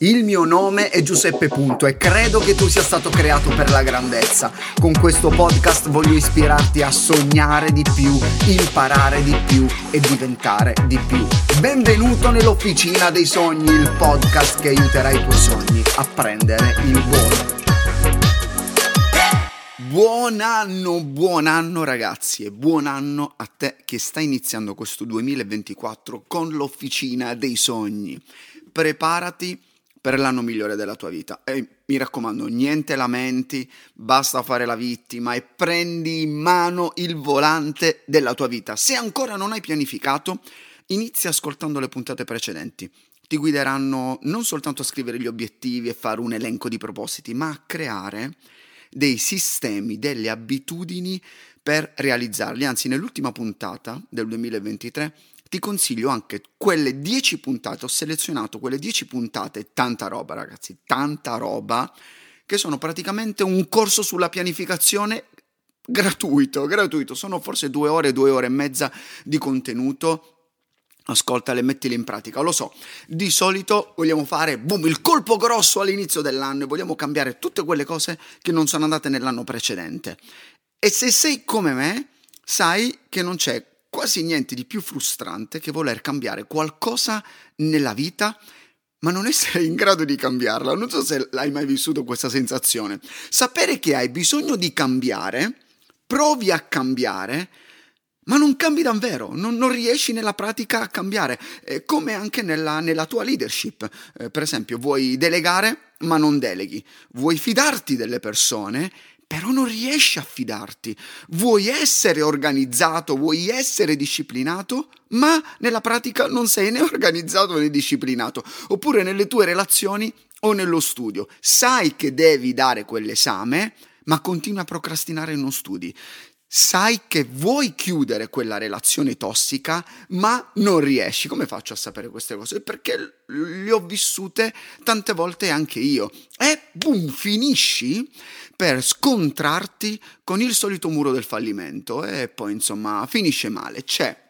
Il mio nome è Giuseppe Punto e credo che tu sia stato creato per la grandezza. Con questo podcast voglio ispirarti a sognare di più, imparare di più e diventare di più. Benvenuto nell'Officina dei Sogni, il podcast che aiuterà i tuoi sogni a prendere il volo. Buon anno, buon anno ragazzi e buon anno a te che sta iniziando questo 2024 con l'Officina dei Sogni. Preparati per l'anno migliore della tua vita. E mi raccomando, niente lamenti, basta fare la vittima e prendi in mano il volante della tua vita. Se ancora non hai pianificato, inizia ascoltando le puntate precedenti. Ti guideranno non soltanto a scrivere gli obiettivi e fare un elenco di propositi, ma a creare dei sistemi, delle abitudini per realizzarli. Anzi, nell'ultima puntata del 2023 ti consiglio anche quelle 10 puntate, ho selezionato quelle 10 puntate, tanta roba ragazzi, tanta roba, che sono praticamente un corso sulla pianificazione gratuito, gratuito, sono forse due ore, due ore e mezza di contenuto ascoltale e mettili in pratica. Lo so, di solito vogliamo fare boom, il colpo grosso all'inizio dell'anno e vogliamo cambiare tutte quelle cose che non sono andate nell'anno precedente. E se sei come me, sai che non c'è quasi niente di più frustrante che voler cambiare qualcosa nella vita ma non essere in grado di cambiarla. Non so se l'hai mai vissuto questa sensazione. Sapere che hai bisogno di cambiare, provi a cambiare, ma non cambi davvero, non, non riesci nella pratica a cambiare, eh, come anche nella, nella tua leadership. Eh, per esempio, vuoi delegare, ma non deleghi. Vuoi fidarti delle persone, però non riesci a fidarti. Vuoi essere organizzato, vuoi essere disciplinato, ma nella pratica non sei né organizzato né disciplinato. Oppure nelle tue relazioni o nello studio. Sai che devi dare quell'esame, ma continui a procrastinare e non studi sai che vuoi chiudere quella relazione tossica, ma non riesci. Come faccio a sapere queste cose? Perché le ho vissute tante volte anche io. E boom, finisci per scontrarti con il solito muro del fallimento e poi insomma finisce male. C'è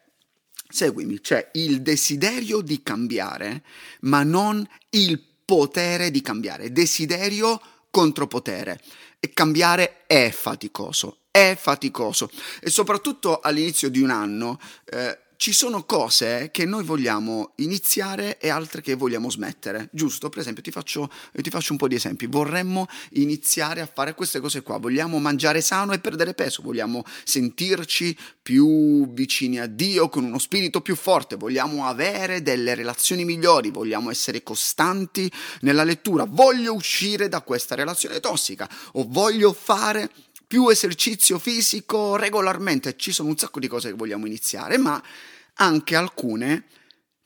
Seguimi, c'è il desiderio di cambiare, ma non il potere di cambiare. Desiderio contro potere. E cambiare è faticoso, è faticoso. E soprattutto all'inizio di un anno eh, ci sono cose che noi vogliamo iniziare e altre che vogliamo smettere, giusto? Per esempio, ti faccio, ti faccio, un po' di esempi. Vorremmo iniziare a fare queste cose qua, vogliamo mangiare sano e perdere peso, vogliamo sentirci più vicini a Dio con uno spirito più forte, vogliamo avere delle relazioni migliori, vogliamo essere costanti nella lettura, voglio uscire da questa relazione tossica. O voglio fare più esercizio fisico regolarmente. Ci sono un sacco di cose che vogliamo iniziare, ma anche alcune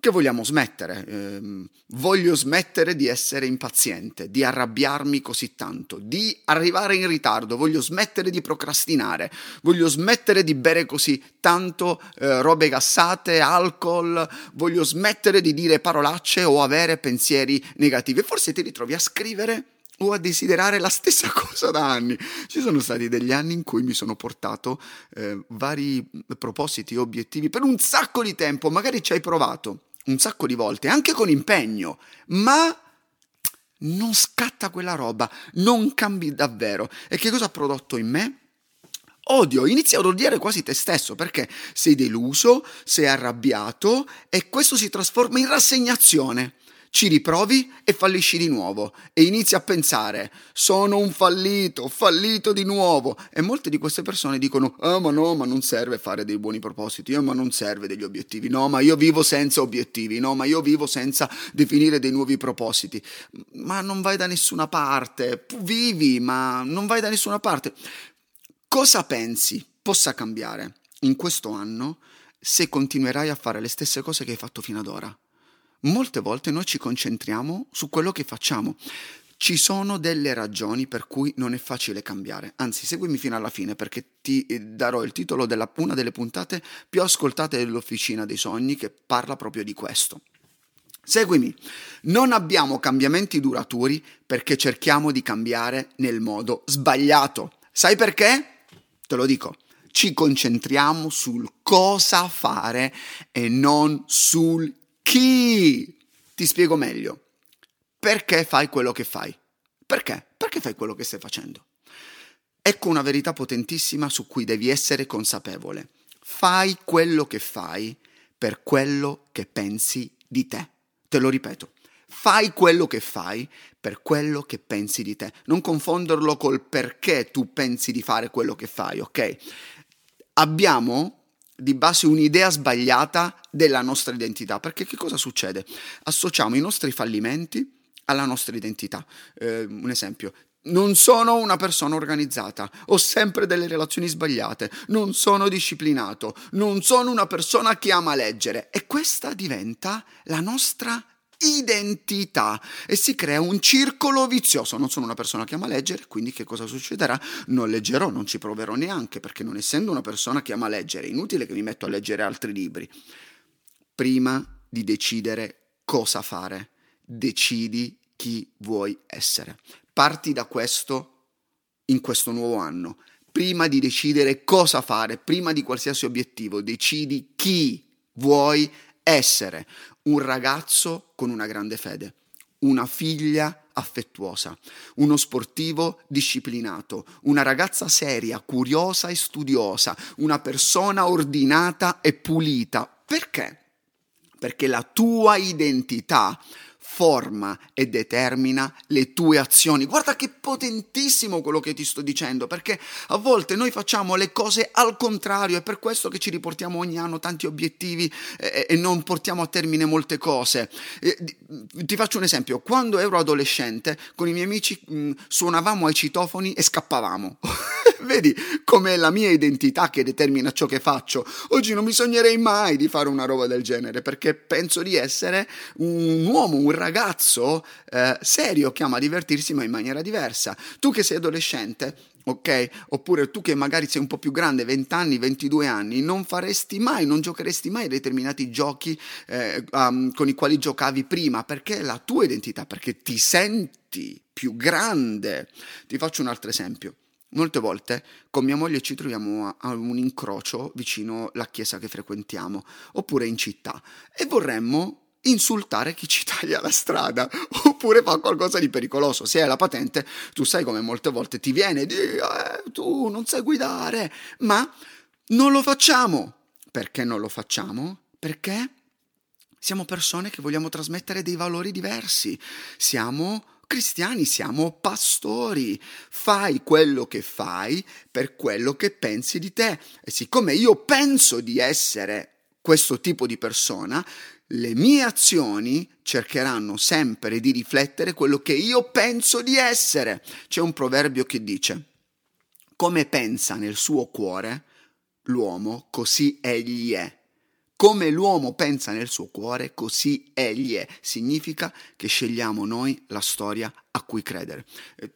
che vogliamo smettere. Eh, voglio smettere di essere impaziente, di arrabbiarmi così tanto, di arrivare in ritardo, voglio smettere di procrastinare, voglio smettere di bere così tanto eh, robe gassate, alcol, voglio smettere di dire parolacce o avere pensieri negativi. E forse ti ritrovi a scrivere o a desiderare la stessa cosa da anni. Ci sono stati degli anni in cui mi sono portato eh, vari propositi, obiettivi per un sacco di tempo, magari ci hai provato un sacco di volte, anche con impegno, ma non scatta quella roba, non cambi davvero. E che cosa ha prodotto in me? Odio, inizi ad odiare quasi te stesso perché sei deluso, sei arrabbiato e questo si trasforma in rassegnazione ci riprovi e fallisci di nuovo. E inizi a pensare sono un fallito, fallito di nuovo. E molte di queste persone dicono ah ma no ma non serve fare dei buoni propositi, ah ma non serve degli obiettivi, no ma io vivo senza obiettivi, no ma io vivo senza definire dei nuovi propositi, ma non vai da nessuna parte, vivi ma non vai da nessuna parte. Cosa pensi possa cambiare in questo anno se continuerai a fare le stesse cose che hai fatto fino ad ora? Molte volte noi ci concentriamo su quello che facciamo. Ci sono delle ragioni per cui non è facile cambiare, anzi seguimi fino alla fine perché ti eh, darò il titolo della una delle puntate più ascoltate dell'Officina dei Sogni che parla proprio di questo. Seguimi, non abbiamo cambiamenti duraturi perché cerchiamo di cambiare nel modo sbagliato. Sai perché? Te lo dico, ci concentriamo sul cosa fare e non sul chi? Ti spiego meglio. perché fai quello che fai. Perché? Perché fai quello che stai facendo. Ecco una verità potentissima su cui devi essere consapevole. Fai quello che fai per quello che pensi di te. Te lo ripeto. Fai quello che fai per quello che pensi di te. Non confonderlo col perché tu pensi di fare quello che fai, ok? Abbiamo di base un'idea sbagliata della nostra identità, perché che cosa succede? Associamo i nostri fallimenti alla nostra identità. Eh, un esempio, non sono una persona organizzata, ho sempre delle relazioni sbagliate, non sono disciplinato, non sono una persona che ama leggere e questa diventa la nostra identità e si crea un circolo vizioso. Non sono una persona che ama leggere, quindi che cosa succederà? Non leggerò, non ci proverò neanche perché non essendo una persona che ama leggere, è inutile che mi metto a leggere altri libri. Prima di decidere cosa fare, decidi chi vuoi essere. Parti da questo in questo nuovo anno. Prima di decidere cosa fare, prima di qualsiasi obiettivo, decidi chi vuoi essere. Un ragazzo con una grande fede, una figlia affettuosa, uno sportivo disciplinato, una ragazza seria, curiosa e studiosa, una persona ordinata e pulita. Perché? Perché la tua identità forma e determina le tue azioni. Guarda che potentissimo quello che ti sto dicendo, perché a volte noi facciamo le cose al contrario, è per questo che ci riportiamo ogni anno tanti obiettivi e, e non portiamo a termine molte cose. E, ti faccio un esempio, quando ero adolescente con i miei amici mh, suonavamo ai citofoni e scappavamo. Vedi com'è la mia identità che determina ciò che faccio. Oggi non mi sognerei mai di fare una roba del genere perché penso di essere un uomo, un ragazzo eh, serio che ama divertirsi ma in maniera diversa. Tu che sei adolescente, ok? Oppure tu che magari sei un po' più grande, 20 anni, 22 anni, non faresti mai, non giocheresti mai determinati giochi eh, um, con i quali giocavi prima, perché è la tua identità, perché ti senti più grande. Ti faccio un altro esempio. Molte volte con mia moglie ci troviamo a, un incrocio vicino alla chiesa che frequentiamo, oppure in città, e vorremmo insultare chi ci taglia la strada oppure fa qualcosa di pericoloso. Se hai la patente, tu sai come molte volte ti viene di eh, tu non sai guidare, ma non lo facciamo. Perché non lo facciamo? Perché siamo persone che vogliamo trasmettere dei valori diversi. Siamo cristiani, siamo pastori. Fai quello che fai per quello che pensi di te. E siccome io penso di essere questo tipo di persona, le mie azioni cercheranno sempre di riflettere quello che io penso di essere. C'è un proverbio che dice, come pensa nel suo cuore l'uomo, così egli è. Come l'uomo pensa nel suo cuore, così egli è. Significa che scegliamo noi la storia a cui credere. Eh,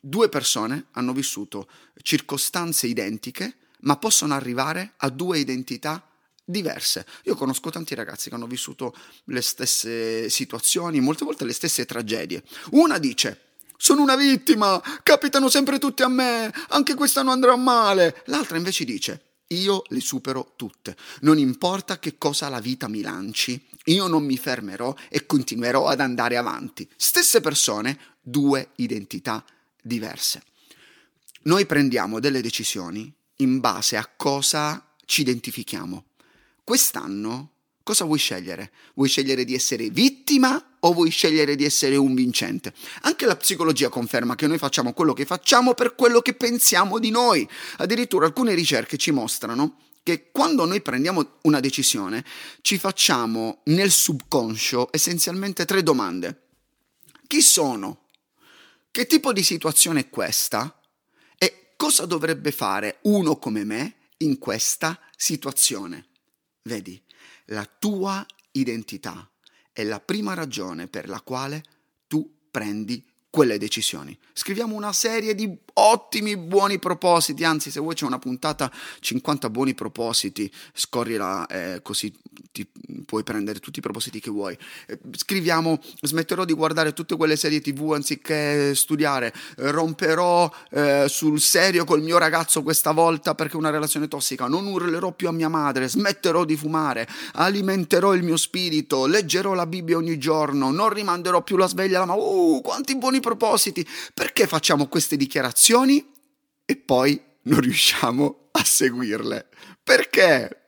due persone hanno vissuto circostanze identiche, ma possono arrivare a due identità diverse. Io conosco tanti ragazzi che hanno vissuto le stesse situazioni, molte volte le stesse tragedie. Una dice sono una vittima, capitano sempre tutti a me, anche quest'anno andrà male. L'altra invece dice io le supero tutte, non importa che cosa la vita mi lanci, io non mi fermerò e continuerò ad andare avanti. Stesse persone, due identità diverse. Noi prendiamo delle decisioni in base a cosa ci identifichiamo. Quest'anno cosa vuoi scegliere? Vuoi scegliere di essere vittima o vuoi scegliere di essere un vincente? Anche la psicologia conferma che noi facciamo quello che facciamo per quello che pensiamo di noi. Addirittura alcune ricerche ci mostrano che quando noi prendiamo una decisione ci facciamo nel subconscio essenzialmente tre domande. Chi sono? Che tipo di situazione è questa? E cosa dovrebbe fare uno come me in questa situazione? Vedi, la tua identità è la prima ragione per la quale tu prendi quelle decisioni. Scriviamo una serie di ottimi buoni propositi, anzi se vuoi c'è una puntata 50 buoni propositi, scorrila eh, così ti puoi prendere tutti i propositi che vuoi. Eh, scriviamo smetterò di guardare tutte quelle serie tv anziché studiare, eh, romperò eh, sul serio col mio ragazzo questa volta perché è una relazione tossica, non urlerò più a mia madre, smetterò di fumare, alimenterò il mio spirito, leggerò la Bibbia ogni giorno, non rimanderò più la sveglia alla mamma. Uh, quanti buoni propositi! Perché facciamo queste dichiarazioni e poi non riusciamo a seguirle? Perché?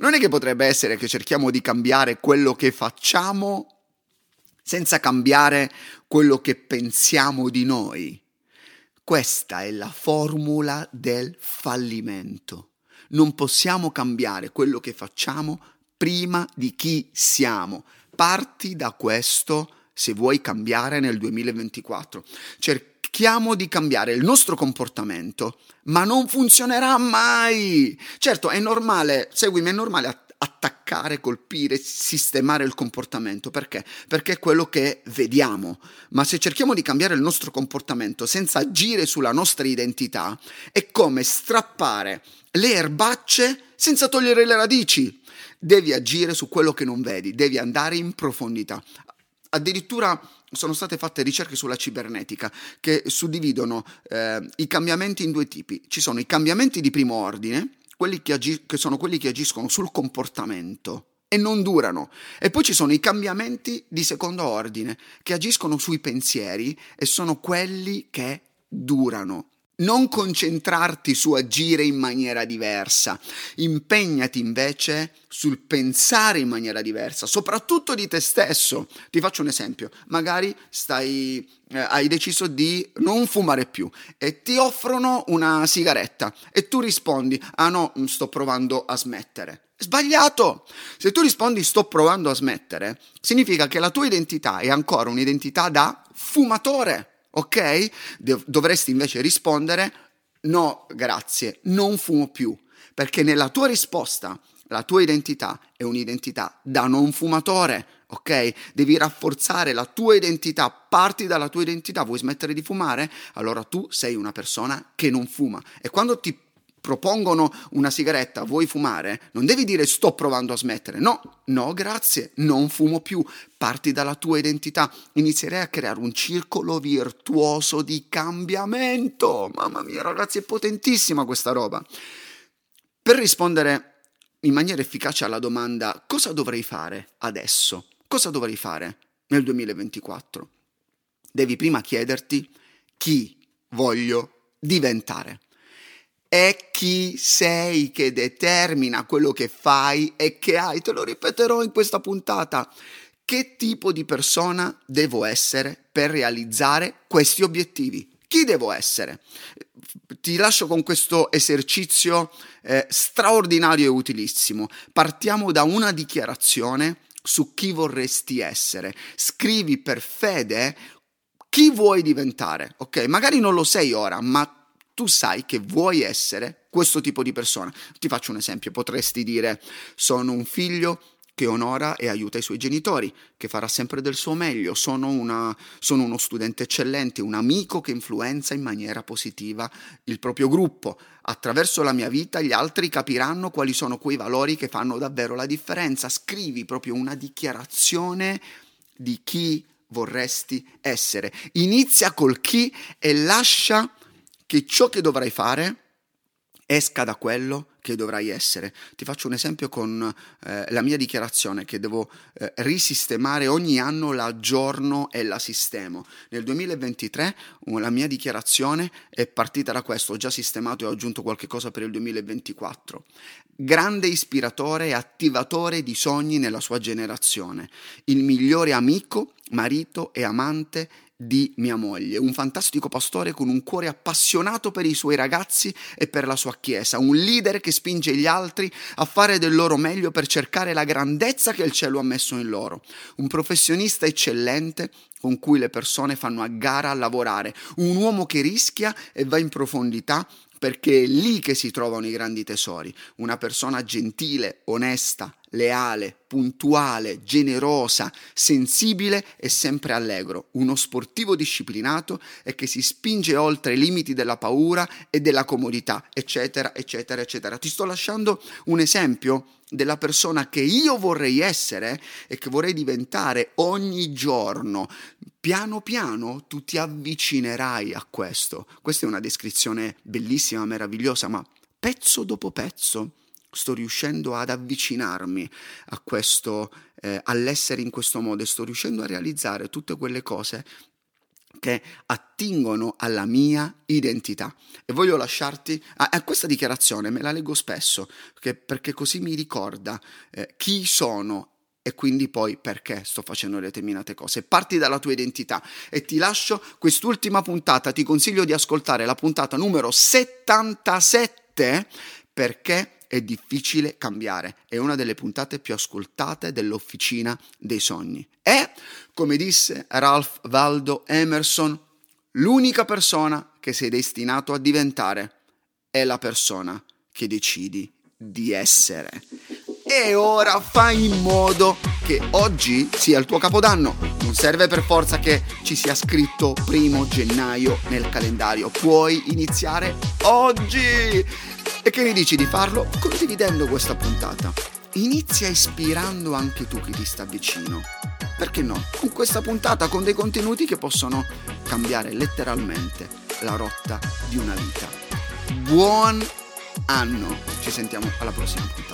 Non è che potrebbe essere che cerchiamo di cambiare quello che facciamo senza cambiare quello che pensiamo di noi? Questa è la formula del fallimento. Non possiamo cambiare quello che facciamo prima di chi siamo. Parti da questo se vuoi cambiare nel 2024. Cerchiamo di cambiare il nostro comportamento, ma non funzionerà mai. Certo, è normale, seguimi, è normale attaccare, colpire, sistemare il comportamento. Perché? Perché è quello che vediamo. Ma se cerchiamo di cambiare il nostro comportamento senza agire sulla nostra identità, è come strappare le erbacce senza togliere le radici. Devi agire su quello che non vedi, devi andare in profondità. Addirittura sono state fatte ricerche sulla cibernetica che suddividono eh, i cambiamenti in due tipi. Ci sono i cambiamenti di primo ordine, quelli che, agi- che sono quelli che agiscono sul comportamento e non durano. E poi ci sono i cambiamenti di secondo ordine che agiscono sui pensieri e sono quelli che durano non concentrarti su agire in maniera diversa, impegnati invece sul pensare in maniera diversa, soprattutto di te stesso. Ti faccio un esempio, magari stai, eh, hai deciso di non fumare più e ti offrono una sigaretta e tu rispondi, ah no, sto provando a smettere. Sbagliato! Se tu rispondi sto provando a smettere, significa che la tua identità è ancora un'identità da fumatore ok? dovresti invece rispondere no, grazie, non fumo più, perché nella tua risposta la tua identità è un'identità da non fumatore, ok? Devi rafforzare la tua identità, parti dalla tua identità, vuoi smettere di fumare? Allora tu sei una persona che non fuma e quando ti propongono una sigaretta, vuoi fumare? Non devi dire sto provando a smettere, no, no grazie, non fumo più, parti dalla tua identità, inizierei a creare un circolo virtuoso di cambiamento. Mamma mia ragazzi, è potentissima questa roba. Per rispondere in maniera efficace alla domanda cosa dovrei fare adesso, cosa dovrei fare nel 2024, devi prima chiederti chi voglio diventare è chi sei che determina quello che fai e che hai. Te lo ripeterò in questa puntata. Che tipo di persona devo essere per realizzare questi obiettivi? Chi devo essere? Ti lascio con questo esercizio eh, straordinario e utilissimo. Partiamo da una dichiarazione su chi vorresti essere. Scrivi per fede chi vuoi diventare, ok? Magari non lo sei ora, ma tu sai che vuoi essere questo tipo di persona. Ti faccio un esempio, potresti dire sono un figlio che onora e aiuta i suoi genitori, che farà sempre del suo meglio, sono, una, sono, uno studente eccellente, un amico che influenza in maniera positiva il proprio gruppo. Attraverso la mia vita gli altri capiranno quali sono quei valori che fanno davvero la differenza. Scrivi proprio una dichiarazione di chi vorresti essere. Inizia col chi e lascia che ciò che dovrai fare esca da quello che dovrai essere. Ti faccio un esempio con eh, la mia dichiarazione che devo eh, risistemare ogni anno, la aggiorno e la sistemo. Nel 2023 la mia dichiarazione è partita da questo, ho già sistemato e ho aggiunto qualche cosa per il 2024. Grande ispiratore e attivatore di sogni nella sua generazione, il migliore amico, marito e amante di mia moglie, un fantastico pastore con un cuore appassionato per i suoi ragazzi e per la sua chiesa, un leader che spinge gli altri a fare del loro meglio per cercare la grandezza che il cielo ha messo in loro, un professionista eccellente con cui le persone fanno a gara a lavorare, un uomo che rischia e va in profondità perché è lì che si trovano i grandi tesori. Una persona gentile, onesta, leale, puntuale, generosa, sensibile e sempre allegro, uno sportivo disciplinato e che si spinge oltre i limiti della paura e della comodità, eccetera, eccetera, eccetera. Ti sto lasciando un esempio della persona che io vorrei essere e che vorrei diventare ogni giorno. Piano piano tu ti avvicinerai a questo. Questa è una descrizione bellissima, meravigliosa, ma pezzo dopo pezzo sto riuscendo ad avvicinarmi a questo, eh, all'essere in questo modo e sto riuscendo a realizzare tutte quelle cose che attingono alla mia identità. E voglio lasciarti a, a questa dichiarazione, me la leggo spesso, perché, perché così mi ricorda eh, chi sono e quindi poi perché sto facendo determinate cose. Parti dalla tua identità e ti lascio quest'ultima puntata, ti consiglio di ascoltare la puntata numero 77 perché è difficile cambiare, è una delle puntate più ascoltate dell'Officina dei Sogni. E, come disse Ralph Waldo Emerson, l'unica persona che sei destinato a diventare è la persona che decidi di essere. E ora fai in modo che oggi sia il tuo capodanno. Non serve per forza che ci sia scritto primo gennaio nel calendario. Puoi iniziare oggi. E che ne dici di farlo condividendo questa puntata? Inizia ispirando anche tu chi ti sta vicino. Perché no? Con questa puntata, con dei contenuti che possono cambiare letteralmente la rotta di una vita. Buon anno! Ci sentiamo alla prossima puntata.